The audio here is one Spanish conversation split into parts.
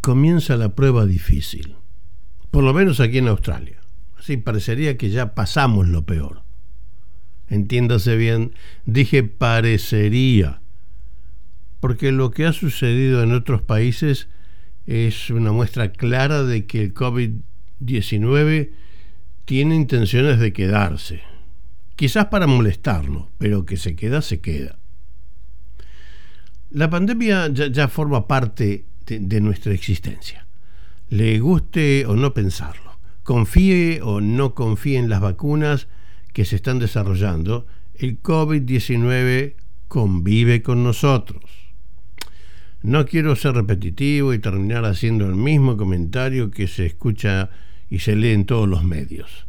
comienza la prueba difícil, por lo menos aquí en Australia. Así parecería que ya pasamos lo peor. Entiéndase bien, dije parecería, porque lo que ha sucedido en otros países es una muestra clara de que el COVID-19 tiene intenciones de quedarse. Quizás para molestarnos, pero que se queda, se queda. La pandemia ya, forma parte de, nuestra existencia. Le guste o no pensarlo, confíe o no confíe en las vacunas que se están desarrollando, el COVID-19 convive con nosotros. No quiero ser repetitivo y terminar haciendo el mismo comentario que se escucha y se lee en todos los medios,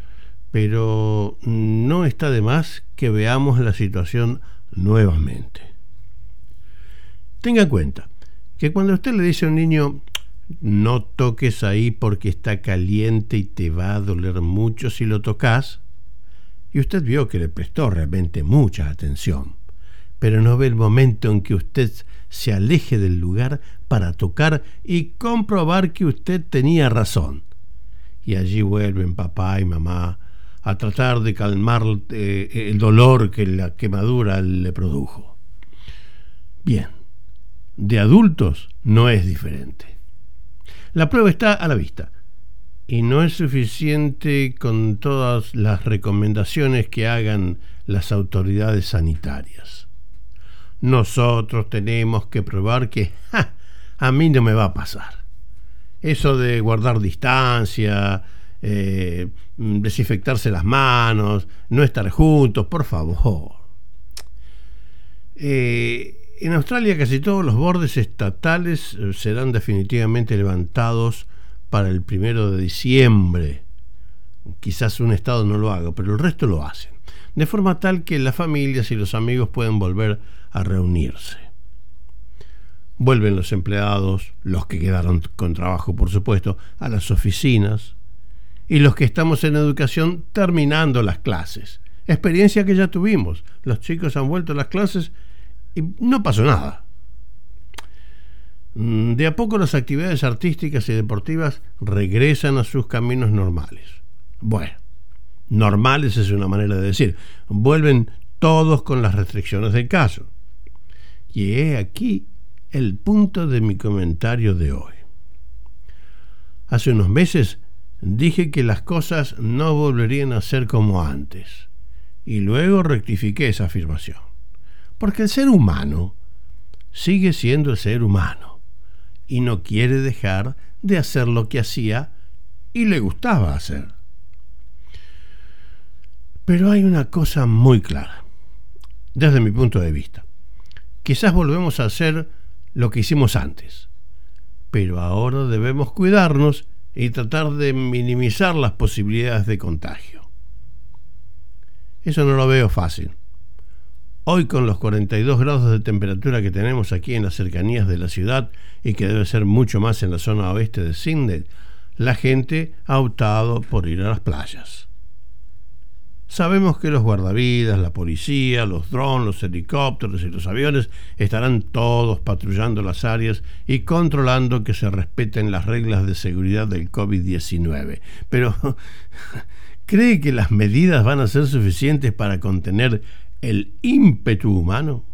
pero no está de más que veamos la situación nuevamente. Tenga en cuenta que cuando usted le dice a un niño no toques ahí porque está caliente y te va a doler mucho si lo tocas, y usted vio que le prestó realmente mucha atención, pero no ve el momento en que usted se aleje del lugar para tocar y comprobar que usted tenía razón. Y allí vuelven papá y mamá a tratar de calmar eh, el dolor que la quemadura le produjo. Bien, de adultos no es diferente. La prueba está a la vista y no es suficiente con todas las recomendaciones que hagan las autoridades sanitarias. Nosotros tenemos que probar que a mí no me va a pasar. Eso de guardar distancia, eh, desinfectarse las manos, no estar juntos, por favor. Eh, en Australia casi todos los bordes estatales eh, serán definitivamente levantados para el primero de diciembre. Quizás un estado no lo haga, pero el resto lo hacen. De forma tal que las familias y los amigos pueden volver a reunirse. Vuelven los empleados, los que quedaron con trabajo por supuesto, a las oficinas y los que estamos en educación terminando las clases. Experiencia que ya tuvimos. Los chicos han vuelto a las clases y no pasó nada. Mm, de a poco las actividades artísticas y deportivas regresan a sus caminos normales. Bueno, normales es una manera de decir. Vuelven todos con las restricciones del caso. Y he aquí el punto de mi comentario de hoy. Hace unos meses dije que las cosas no volverían a ser como antes, y luego rectifiqué esa afirmación, porque el ser humano sigue siendo el ser humano, y no quiere dejar de hacer lo que hacía y le gustaba hacer. Pero hay una cosa muy clara, desde mi punto de vista quizás volvemos a hacer lo que hicimos antes. Pero ahora debemos cuidarnos y tratar de minimizar las posibilidades de contagio. Eso no lo veo fácil. Hoy con los 42 grados de temperatura que tenemos aquí en las cercanías de la ciudad y que debe ser mucho más en la zona oeste de Sydney, la gente ha optado por ir a las playas. Sabemos que los guardavidas, la policía, los drones, los helicópteros y los aviones estarán todos patrullando las áreas y controlando que se respeten las reglas de seguridad del COVID-19. Pero, ¿cree que las medidas van a ser suficientes para contener el ímpetu humano?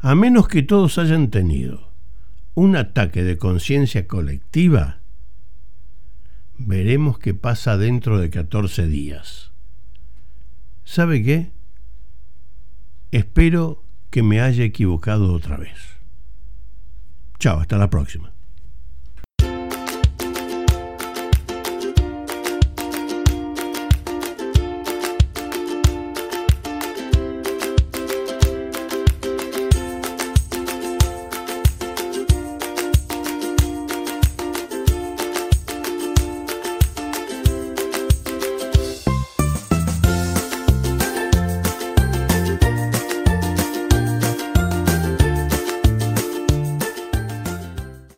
A menos que todos hayan tenido un ataque de conciencia colectiva, Veremos qué pasa dentro de 14 días. ¿Sabe qué? Espero que me haya equivocado otra vez. Chao, hasta la próxima.